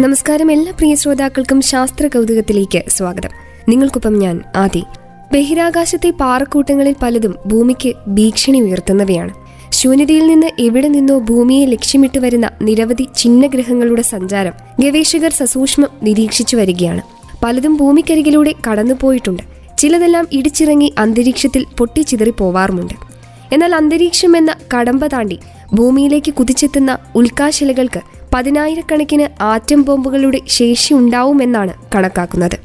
നമസ്കാരം എല്ലാ പ്രിയ ശ്രോതാക്കൾക്കും ശാസ്ത്ര കൗതുകത്തിലേക്ക് സ്വാഗതം. നിങ്ങൾക്കൊപ്പം ഞാൻ ആദി. ബഹിരാകാശത്തെ പാറക്കൂട്ടങ്ങളിൽ പലതും ഭൂമിക്ക് ഭീഷണി ഉയർത്തുന്നവയാണ്. ശൂന്യതയിൽ നിന്ന് എവിടെ നിന്നോ ഭൂമിയെ ലക്ഷ്യമിട്ട് വരുന്ന നിരവധി ചിഹ്നഗ്രഹങ്ങളുടെ സഞ്ചാരം ഗവേഷകർ സസൂക്ഷ്മം നിരീക്ഷിച്ചു വരികയാണ്. പലതും ഭൂമിക്കരികിലൂടെ കടന്നുപോയിട്ടുണ്ട്. ചിലതെല്ലാം ഇടിച്ചിറങ്ങി അന്തരീക്ഷത്തിൽ പൊട്ടിച്ചിതറി പോവാറുമുണ്ട് എന്നാൽ അന്തരീക്ഷം എന്ന കടമ്പ താണ്ടി ഭൂമിയിലേക്ക് കുതിച്ചെത്തുന്ന ഉൽക്കാശിലകൾക്ക് പതിനായിരക്കണക്കിന് ആറ്റം ബോംബുകളുടെ ശേഷി ഉണ്ടാവുമെന്നാണ് കണക്കാക്കുന്നത്.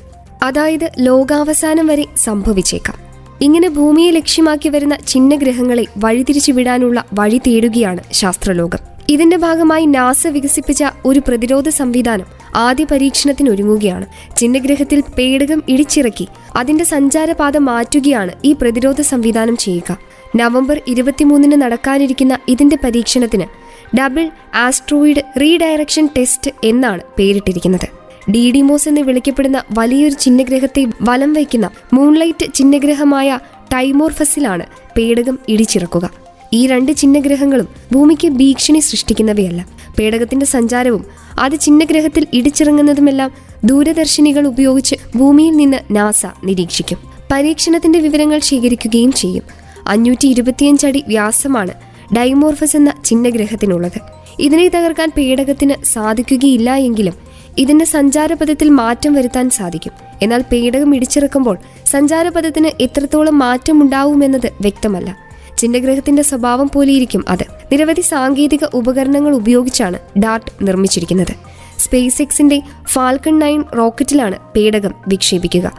അതായത് ലോകാവസാനം വരെ സംഭവിച്ചേക്കാം. ഇങ്ങനെ ഭൂമിയെ ലക്ഷ്യമാക്കി വരുന്ന ചിഹ്നഗ്രഹങ്ങളെ വഴിതിരിച്ചു വിടാനുള്ള വഴി തേടുകയാണ് ശാസ്ത്രലോകം. ഇതിന്റെ ഭാഗമായി നാസ വികസിപ്പിച്ച ഒരു പ്രതിരോധ സംവിധാനം ആദ്യ പരീക്ഷണത്തിനൊരുങ്ങുകയാണ് ചിഹ്നഗ്രഹത്തിൽ പേടകം ഇടിച്ചിറക്കി അതിന്റെ സഞ്ചാരപാത മാറ്റുകയാണ് ഈ പ്രതിരോധ സംവിധാനം ചെയ്യുക. നവംബർ ഇരുപത്തിമൂന്നിന് നടക്കാനിരിക്കുന്ന ഇതിന്റെ പരീക്ഷണത്തിന് ഡബിൾ ആസ്ട്രോയിഡ് റീഡയറക്ഷൻ ടെസ്റ്റ് എന്നാണ് പേരിട്ടിരിക്കുന്നത്. ഡിഡിമോസ് എന്ന് വിളിക്കപ്പെടുന്ന വലിയൊരു ചിഹ്നഗ്രഹത്തെ വലം വയ്ക്കുന്ന മൂൺലൈറ്റ് ചിഹ്നഗ്രഹമായ ടൈമോർഫസിലാണ് പേടകം ഇടിച്ചിറക്കുക. ഈ രണ്ട് ചിഹ്നഗ്രഹങ്ങളും ഭൂമിക്ക് ഭീഷണി സൃഷ്ടിക്കുന്നവയല്ല. പേടകത്തിന്റെ സഞ്ചാരവും അത് ചിഹ്നഗ്രഹത്തിൽ ഇടിച്ചിറങ്ങുന്നതുമെല്ലാം ദൂരദർശിനികൾ ഉപയോഗിച്ച് ഭൂമിയിൽ നിന്ന് നാസ നിരീക്ഷിക്കും. പരീക്ഷണത്തിന്റെ വിവരങ്ങൾ ശേഖരിക്കുകയും ചെയ്യും. അഞ്ഞൂറ്റി ഇരുപത്തിയഞ്ച് അടി വ്യാസമാണ് ഡൈമോർഫസ് എന്ന ചിഹ്നഗ്രഹത്തിനുള്ളത്. ഇതിനെ തകർക്കാൻ പേടകത്തിന് സാധിക്കുകയില്ല എങ്കിലും ഇതിന്റെ സഞ്ചാരപഥത്തിൽ മാറ്റം വരുത്താൻ സാധിക്കും. എന്നാൽ പേടകം ഇടിച്ചിറക്കുമ്പോൾ സഞ്ചാരപഥത്തിന് എത്രത്തോളം മാറ്റമുണ്ടാവുമെന്നത് വ്യക്തമല്ല. ചിഹ്നഗ്രഹത്തിന്റെ സ്വഭാവം പോലെയിരിക്കും അത്. നിരവധി സാങ്കേതിക ഉപകരണങ്ങൾ ഉപയോഗിച്ചാണ് ഡാർട്ട് നിർമ്മിച്ചിരിക്കുന്നത്. സ്പേസ് എക്സിന്റെ ഫാൽക്കൺ നയൻ റോക്കറ്റിലാണ് പേടകം വിക്ഷേപിക്കുക.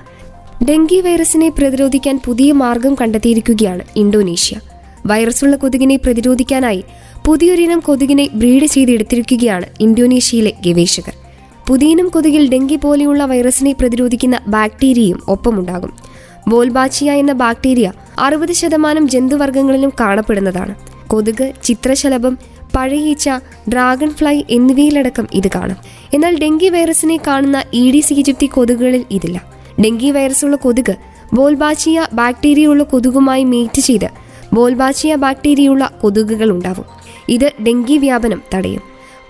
ഡെങ്കി വൈറസിനെ പ്രതിരോധിക്കാൻ പുതിയ മാർഗം കണ്ടെത്തിയിരിക്കുകയാണ് ഇന്തോനേഷ്യ. വൈറസുള്ള കൊതുകിനെ പ്രതിരോധിക്കാനായി പുതിയൊരിനം കൊതുകിനെ ബ്രീഡ് ചെയ്തെടുത്തിരിക്കുകയാണ് ഇന്തോനേഷ്യയിലെ ഗവേഷകർ. പുതിയിനം കൊതുകിൽ ഡെങ്കി പോലെയുള്ള വൈറസിനെ പ്രതിരോധിക്കുന്ന ബാക്ടീരിയയും ഒപ്പമുണ്ടാകും. ബോൽബാച്ചിയ എന്ന ബാക്ടീരിയ അറുപത് ശതമാനം ജന്തുവർഗങ്ങളിലും കാണപ്പെടുന്നതാണ്. കൊതുക് ചിത്രശലഭം പഴയീച്ച ഡ്രാഗൺ ഫ്ലൈ എന്നിവയിലടക്കം ഇത് കാണും. എന്നാൽ ഡെങ്കി വൈറസിനെ കാണുന്ന ഈഡിസ് ഈജിപ്തി കൊതുകുകളിൽ ഇതില്ല. ഡെങ്കി വൈറസുള്ള കൊതുക് ബോൽബാച്ചിയ ബാക്ടീരിയയുള്ള കൊതുകുമായി മീറ്റ് ചെയ്ത് ബോൽബാച്ചിയ ബാക്ടീരിയയുള്ള കൊതുകുകൾ ഉണ്ടാവും ഇത് ഡെങ്കി വ്യാപനം തടയും.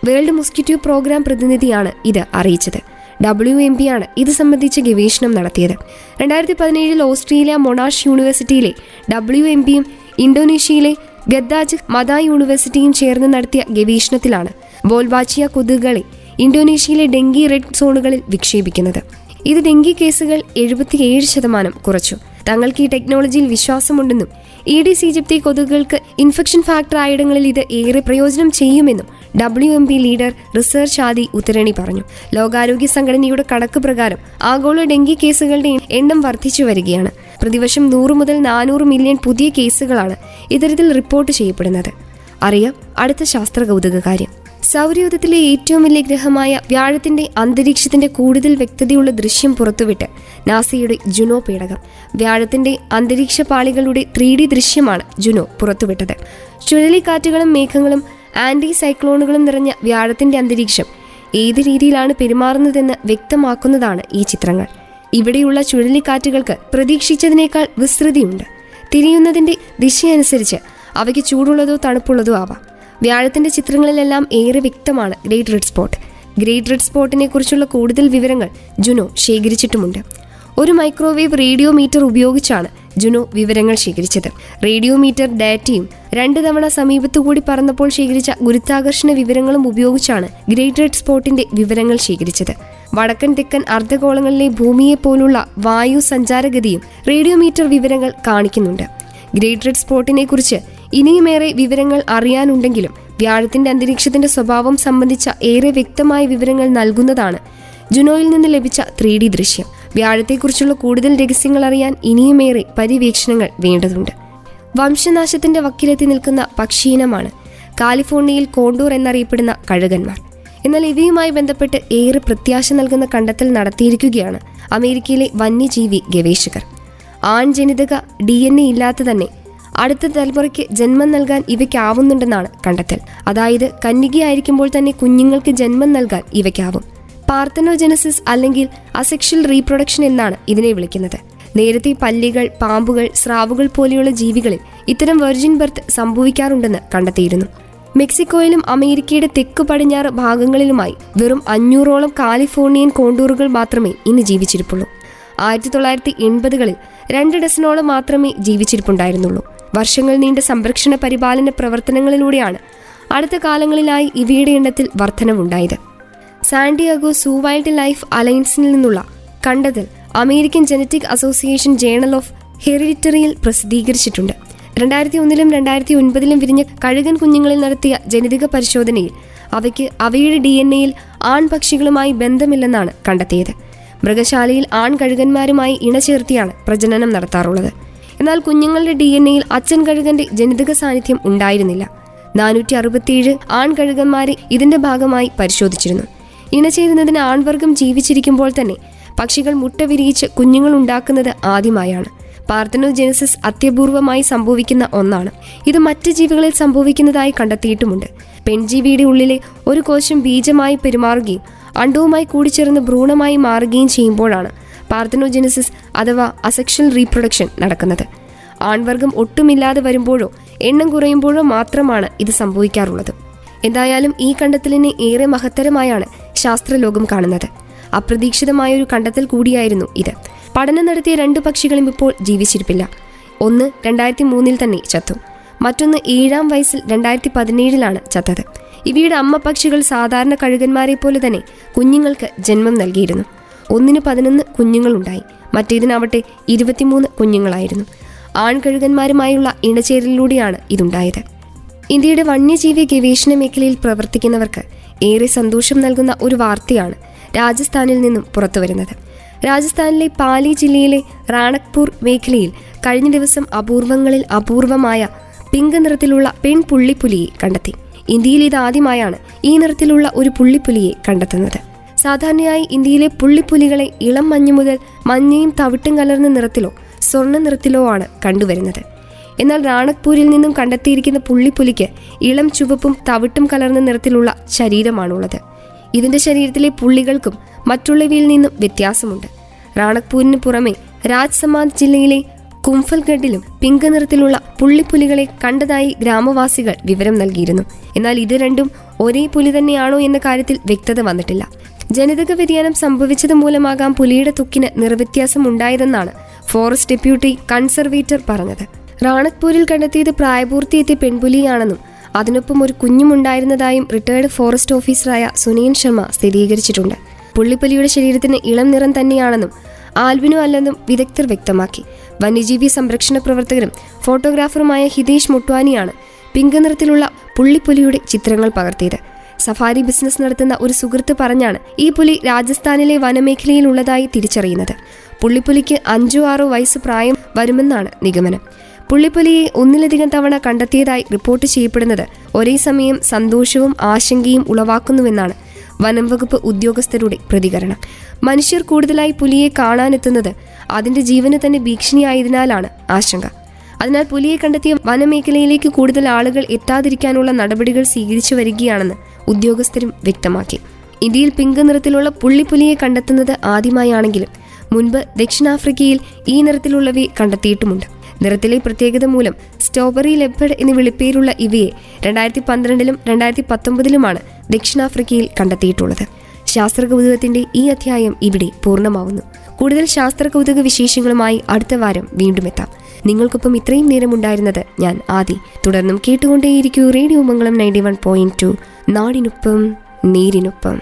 വേൾഡ് മൊസ്കിറ്റോ പ്രോഗ്രാം പ്രതിനിധിയാണ് ഇത് അറിയിച്ചത്. ഡബ്ല്യു എം പി ആണ് ഇത് സംബന്ധിച്ച് ഗവേഷണം നടത്തിയത്. രണ്ടായിരത്തി പതിനേഴിൽ ഓസ്ട്രേലിയ മൊണാഷ് യൂണിവേഴ്സിറ്റിയിലെ ഡബ്ല്യു എം പിയും ഇന്തോനേഷ്യയിലെ ഗദ്ദാജ് മദ യൂണിവേഴ്സിറ്റിയും ചേർന്ന് നടത്തിയ ഗവേഷണത്തിലാണ് ബോൽബാച്ചിയ കൊതുകുകളെ ഇന്തോനേഷ്യയിലെ ഡെങ്കി റെഡ് സോണുകളിൽ വിക്ഷേപിക്കുന്നത്. ഇത് ഡെങ്കി കേസുകൾ എഴുപത്തിയേഴ് ശതമാനം കുറച്ചു. തങ്ങൾക്ക് ഈ ടെക്നോളജിയിൽ വിശ്വാസമുണ്ടെന്നും ഈഡിസ് ഈജിപ്തി കൊതുകുകൾക്ക് ഇൻഫെക്ഷൻ ഫാക്ടർ ആയിടങ്ങളിൽ ഇത് ഏറെ പ്രയോജനം ചെയ്യുമെന്നും W M P leader research Adi Utarini പറഞ്ഞു. ലോകാരോഗ്യ സംഘടനയുടെ കണക്ക് പ്രകാരം ആഗോള ഡെങ്കി കേസുകളുടെ എണ്ണം വർദ്ധിച്ചു വരികയാണ്. പ്രതിവർഷം നൂറ് മുതൽ നാനൂറ് മില്യൺ പുതിയ കേസുകളാണ് ഇത്തരത്തിൽ റിപ്പോർട്ട് ചെയ്യപ്പെടുന്നത്. അറിയാം അടുത്ത ശാസ്ത്ര കൗതുക കാര്യം സൗരയൂഥത്തിലെ ഏറ്റവും വലിയ ഗ്രഹമായ വ്യാഴത്തിന്റെ അന്തരീക്ഷത്തിന്റെ കൂടുതൽ വ്യക്തതയുള്ള ദൃശ്യം പുറത്തുവിട്ട് നാസയുടെ ജുനോ പേടകം. വ്യാഴത്തിന്റെ അന്തരീക്ഷ പാളികളുടെ ത്രീ ഡി ദൃശ്യമാണ് ജുനോ പുറത്തുവിട്ടത്. ചുഴലിക്കാറ്റുകളും മേഘങ്ങളും ആന്റി സൈക്ലോണുകളും നിറഞ്ഞ വ്യാഴത്തിന്റെ അന്തരീക്ഷം ഏത് രീതിയിലാണ് പെരുമാറുന്നതെന്ന് വ്യക്തമാക്കുന്നതാണ് ഈ ചിത്രങ്ങൾ. ഇവിടെയുള്ള ചുഴലിക്കാറ്റുകൾക്ക് പ്രതീക്ഷിച്ചതിനേക്കാൾ വിസ്തൃതിയുണ്ട്. തിരിയുന്നതിന്റെ ദിശയനുസരിച്ച് അവയ്ക്ക് ചൂടുള്ളതോ തണുപ്പുള്ളതോ ആവാം. വ്യാഴത്തിന്റെ ചിത്രങ്ങളിലെല്ലാം ഏറെ വ്യക്തമാണ് great red spot. Great red സ്പോട്ടിനെ കുറിച്ചുള്ള കൂടുതൽ വിവരങ്ങൾ ജുനോ ശേഖരിച്ചിട്ടുമുണ്ട്. ഒരു മൈക്രോവേവ് റേഡിയോ മീറ്റർ ഉപയോഗിച്ചാണ് ജുനോ വിവരങ്ങൾ ശേഖരിച്ചത്. റേഡിയോ മീറ്റർ ഡാറ്റയും രണ്ട് തവണ സമീപത്തുകൂടി പറന്നപ്പോൾ ശേഖരിച്ച ഗുരുത്വാകർഷണ വിവരങ്ങളും ഉപയോഗിച്ചാണ് ഗ്രേറ്റ് റെഡ് സ്പോട്ടിന്റെ വിവരങ്ങൾ ശേഖരിച്ചത്. വടക്കൻ തെക്കൻ അർദ്ധഗോളങ്ങളിലെ ഭൂമിയെ പോലുള്ള വായു സഞ്ചാരഗതിയും റേഡിയോ മീറ്റർ വിവരങ്ങൾ കാണിക്കുന്നുണ്ട്. ഗ്രേറ്റ് റെഡ് സ്പോട്ടിനെ കുറിച്ച് ഇനിയുമേറെ വിവരങ്ങൾ അറിയാനുണ്ടെങ്കിലും വ്യാഴത്തിന്റെ അന്തരീക്ഷത്തിന്റെ സ്വഭാവം സംബന്ധിച്ച ഏറെ വ്യക്തമായ വിവരങ്ങൾ നൽകുന്നതാണ് ജുനോയിൽ നിന്ന് ലഭിച്ച ത്രീ ഡി ദൃശ്യം. വ്യാഴത്തെക്കുറിച്ചുള്ള കൂടുതൽ രഹസ്യങ്ങൾ അറിയാൻ ഇനിയുമേറെ പര്യവേക്ഷണങ്ങൾ വേണ്ടതുണ്ട്. വംശനാശത്തിന്റെ വക്കിലെത്തി നിൽക്കുന്ന പക്ഷീനമാണ് കാലിഫോർണിയയിൽ കോണ്ടൂർ എന്നറിയപ്പെടുന്ന കഴുകന്മാർ. എന്നാൽ ഇവയുമായി ബന്ധപ്പെട്ട് ഏറെ പ്രത്യാശ നൽകുന്ന കണ്ടെത്തൽ നടത്തിയിരിക്കുകയാണ് അമേരിക്കയിലെ വന്യജീവി ഗവേഷകർ. ആൺജനിതക ഡി എൻ എ ഇല്ലാത്ത തന്നെ അടുത്ത തലമുറയ്ക്ക് ജന്മം നൽകാൻ ഇവയ്ക്കാവുന്നുണ്ടെന്നാണ് കണ്ടെത്തൽ. അതായത് കന്യകയായിരിക്കുമ്പോൾ തന്നെ കുഞ്ഞുങ്ങൾക്ക് ജന്മം നൽകാൻ ഇവയ്ക്കാവും. പാർത്തനോജനസിസ് അല്ലെങ്കിൽ അസെക്ഷൽ റീപ്രൊഡക്ഷൻ എന്നാണ് ഇതിനെ വിളിക്കുന്നത്. നേരത്തെ പല്ലികൾ പാമ്പുകൾ സ്രാവുകൾ പോലെയുള്ള ജീവികളിൽ ഇത്തരം വെർജിൻ ബർത്ത് സംഭവിക്കാറുണ്ടെന്ന് കണ്ടെത്തിയിരുന്നു. മെക്സിക്കോയിലും അമേരിക്കയുടെ തെക്ക് പടിഞ്ഞാറ് ഭാഗങ്ങളിലുമായി വെറും അഞ്ഞൂറോളം കാലിഫോർണിയൻ കോണ്ടൂറുകൾ മാത്രമേ ഇന്ന് ജീവിച്ചിരിപ്പുള്ളൂ. ആയിരത്തി തൊള്ളായിരത്തി എൺപതുകളിൽ രണ്ട് ഡസനോളം മാത്രമേ ജീവിച്ചിരിപ്പുണ്ടായിരുന്നുള്ളൂ. വർഷങ്ങൾ നീണ്ട സംരക്ഷണ പരിപാലന പ്രവർത്തനങ്ങളിലൂടെയാണ് അടുത്ത കാലങ്ങളിലായി ഇവയുടെ എണ്ണത്തിൽ വർധനവുണ്ടായത്. സാൻഡിയാഗോ സൂ വൈൽഡ് ലൈഫ് അലയൻസിൽ നിന്നുള്ള കണ്ടെത്തൽ American genetic association journal of ഹെറിഡിറ്ററിയിൽ പ്രസിദ്ധീകരിച്ചിട്ടുണ്ട്. രണ്ടായിരത്തി ഒന്നിലും രണ്ടായിരത്തി ഒൻപതിലും വിരിഞ്ഞ കഴുകൻ കുഞ്ഞുങ്ങളിൽ നടത്തിയ ജനിതക പരിശോധനയിൽ അവയ്ക്ക് അവയുടെ ഡി എൻ എയിൽ ആൺപക്ഷികളുമായി ബന്ധമില്ലെന്നാണ് കണ്ടെത്തിയത്. മൃഗശാലയിൽ ആൺ കഴുകന്മാരുമായി ഇണചേർത്തിയാണ് പ്രജനനം നടത്താറുള്ളത്. എന്നാൽ കുഞ്ഞുങ്ങളുടെ ഡി എൻ എയിൽ അച്ഛൻ കഴുകന്റെ ജനിതക സാന്നിധ്യം ഉണ്ടായിരുന്നില്ല. നാനൂറ്റി അറുപത്തിയേഴ് ആൺകഴുകന്മാരെ ഇതിന്റെ ഭാഗമായി പരിശോധിച്ചിരുന്നു. ഇണചേരുന്നതിന് ആൺവർഗം ജീവിച്ചിരിക്കുമ്പോൾ തന്നെ പക്ഷികൾ മുട്ട വിരിയിച്ച് കുഞ്ഞുങ്ങൾ ഉണ്ടാക്കുന്നത് ആദ്യമായാണ്. പാർത്തനോജെനസിസ് അത്യപൂർവമായി സംഭവിക്കുന്ന ഒന്നാണ്. ഇത് മറ്റ് ജീവികളിൽ സംഭവിക്കുന്നതായി കണ്ടെത്തിയിട്ടുമുണ്ട്. പെൺജീവിയുടെ ഉള്ളിലെ ഒരു കോശം ബീജമായി പെരുമാറുകയും അണ്ടവുമായി കൂടിച്ചേർന്ന് ഭ്രൂണമായി മാറുകയും ചെയ്യുമ്പോഴാണ് പാർത്തനോജെനസിസ് അഥവാ അസെക്ഷൽ റീപ്രൊഡക്ഷൻ നടക്കുന്നത്. ആൺവർഗം ഒട്ടുമില്ലാതെ വരുമ്പോഴോ എണ്ണം കുറയുമ്പോഴോ മാത്രമാണ് ഇത് സംഭവിക്കാറുള്ളത്. എന്തായാലും ഈ കണ്ടെത്തലിനെ ഏറെ മഹത്തരമായാണ് ശാസ്ത്രലോകം കാണുന്നത്. അപ്രതീക്ഷിതമായ ഒരു കണ്ടെത്തൽ കൂടിയായിരുന്നു ഇത്. പഠനം നടത്തിയ രണ്ട് പക്ഷികളും ഇപ്പോൾ ജീവിച്ചിരിപ്പില്ല. ഒന്ന് രണ്ടായിരത്തി മൂന്നിൽ തന്നെ ചത്തു. മറ്റൊന്ന് ഏഴാം വയസ്സിൽ രണ്ടായിരത്തി പതിനേഴിലാണ് ചത്തത്. ഇവയുടെ അമ്മ പക്ഷികൾ സാധാരണ കഴുകന്മാരെ പോലെ തന്നെ കുഞ്ഞുങ്ങൾക്ക് ജന്മം നൽകിയിരുന്നു. ഒന്നിന് പതിനൊന്ന് കുഞ്ഞുങ്ങളുണ്ടായി. മറ്റേതിനാവട്ടെ ഇരുപത്തിമൂന്ന് കുഞ്ഞുങ്ങളായിരുന്നു. ആൺകഴുകന്മാരുമായുള്ള ഇണചേരലിലൂടെയാണ് ഇതുണ്ടായത്. ഇന്ത്യയുടെ വന്യജീവി ഗവേഷണ മേഖലയിൽ പ്രവർത്തിക്കുന്നവർക്ക് ഏറെ സന്തോഷം നൽകുന്ന ഒരു വാർത്തയാണ് രാജസ്ഥാനിൽ നിന്നും പുറത്തുവരുന്നത്. രാജസ്ഥാനിലെ പാലി ജില്ലയിലെ റാണക്പൂർ മേഖലയിൽ കഴിഞ്ഞ ദിവസം അപൂർവങ്ങളിൽ അപൂർവമായ പിങ്ക് നിറത്തിലുള്ള പെൺപുള്ളിപ്പുലിയെ കണ്ടെത്തി. ഇന്ത്യയിൽ ഇതാദ്യമായാണ് ഈ നിറത്തിലുള്ള ഒരു പുള്ളിപ്പുലിയെ കണ്ടെത്തുന്നത്. സാധാരണയായി ഇന്ത്യയിലെ പുള്ളിപ്പുലികളെ ഇളം മഞ്ഞ് മുതൽ മഞ്ഞയും തവിട്ടും കലർന്ന നിറത്തിലോ സ്വർണ നിറത്തിലോ ആണ് കണ്ടുവരുന്നത്. എന്നാൽ റാണക്പൂരിൽ നിന്നും കണ്ടെത്തിയിരിക്കുന്ന പുള്ളിപ്പുലിക്ക് ഇളം ചുവപ്പും തവിട്ടും കലർന്ന നിറത്തിലുള്ള ശരീരമാണുള്ളത്. ഇതിന്റെ ശരീരത്തിലെ പുള്ളികൾക്കും മറ്റുള്ളവയിൽ നിന്നും വ്യത്യാസമുണ്ട്. റാണക്പൂരിന് പുറമെ രാജ്സമാദ് ജില്ലയിലെ കുംഫൽഗഡിലും പിങ്ക് നിറത്തിലുള്ള പുള്ളിപ്പുലികളെ കണ്ടതായി ഗ്രാമവാസികൾ വിവരം നൽകിയിരുന്നു. എന്നാൽ ഇത് രണ്ടും ഒരേ പുലി തന്നെയാണോ എന്ന കാര്യത്തിൽ വ്യക്തത വന്നിട്ടില്ല. ജനിതക വ്യതിയാനം സംഭവിച്ചത് മൂലമാകാം പുലിയുടെ തുക്കിന് നിർവ്യത്യാസം ഉണ്ടായതെന്നാണ് ഫോറസ്റ്റ് ഡെപ്യൂട്ടി കൺസർവേറ്റർ പറഞ്ഞത്. റാണക്പൂരിൽ കണ്ടെത്തിയത് പ്രായപൂർത്തിയെത്തിയ പെൺപുലിയാണെന്നും അതിനൊപ്പം ഒരു കുഞ്ഞുമുണ്ടായിരുന്നതായും റിട്ടയർഡ് ഫോറസ്റ്റ് ഓഫീസറായ സുനീൻ ശർമ്മ സ്ഥിരീകരിച്ചിട്ടുണ്ട്. പുള്ളിപ്പുലിയുടെ ശരീരത്തിന് ഇളം നിറം തന്നെയാണെന്നും ആൽബിനോ അല്ലെന്നും വിദഗ്ധർ വ്യക്തമാക്കി. വന്യജീവി സംരക്ഷണ പ്രവർത്തകരും ഫോട്ടോഗ്രാഫറുമായ ഹിതേഷ് മുട്വാനിയാണ് പിങ്ക് നിറത്തിലുള്ള പുള്ളിപ്പുലിയുടെ ചിത്രങ്ങൾ പകർത്തിയത്. സഫാരി ബിസിനസ് നടത്തുന്ന ഒരു സുഹൃത്ത് പറഞ്ഞാണ് ഈ പുലി രാജസ്ഥാനിലെ വനമേഖലയിലുള്ളതായി തിരിച്ചറിയുന്നത്. പുള്ളിപ്പുലിക്ക് അഞ്ചോ ആറോ വയസ്സ് പ്രായം വരുമെന്നാണ് നിഗമനം. പുള്ളിപ്പുലിയെ ഒന്നിലധികം തവണ കണ്ടെത്തിയതായി റിപ്പോർട്ട് ചെയ്യപ്പെടുന്നത് ഒരേ സമയം സന്തോഷവും ആശങ്കയും ഉളവാക്കുന്നുവെന്നാണ് വനം വകുപ്പ് ഉദ്യോഗസ്ഥരുടെ പ്രതികരണം. മനുഷ്യർ കൂടുതലായി പുലിയെ കാണാനെത്തുന്നത് അതിന്റെ ജീവന് തന്നെ ഭീഷണിയായതിനാലാണ് ആശങ്ക. അതിനാൽ പുലിയെ കണ്ടെത്തിയ വനമേഖലയിലേക്ക് കൂടുതൽ ആളുകൾ എത്താതിരിക്കാനുള്ള നടപടികൾ സ്വീകരിച്ചു വരികയാണെന്ന് ഉദ്യോഗസ്ഥരും വ്യക്തമാക്കി. ഇന്ത്യയിൽ പിങ്ക് നിറത്തിലുള്ള പുള്ളിപ്പുലിയെ കണ്ടെത്തുന്നത് ആദ്യമായാണെങ്കിലും മുൻപ് ദക്ഷിണാഫ്രിക്കയിൽ ഈ നിറത്തിലുള്ളവയെ കണ്ടെത്തിയിട്ടുമുണ്ട്. നിറത്തിലെ പ്രത്യേകത മൂലം സ്ട്രോബെറി ലെപ്പഡ് എന്ന് വിളിപ്പേരുള്ള ഇവയെ രണ്ടായിരത്തി പന്ത്രണ്ടിലും രണ്ടായിരത്തി പത്തൊമ്പതിലുമാണ് ദക്ഷിണാഫ്രിക്കയിൽ കണ്ടെത്തിയിട്ടുള്ളത്. ശാസ്ത്ര കൗതുകത്തിന്റെ ഈ അധ്യായം ഇവിടെ പൂർണമാവുന്നു. കൂടുതൽ ശാസ്ത്ര കൗതുക വിശേഷങ്ങളുമായി അടുത്ത വാരം വീണ്ടും എത്താം. നിങ്ങൾക്കൊപ്പം ഇത്രയും നേരം ഉണ്ടായിരുന്നത് ഞാൻ ആദി. തുടർന്നും കേട്ടുകൊണ്ടേയിരിക്കൂ radio Mangalam ninety one point two. നാടിനൊപ്പം നേരിനൊപ്പം.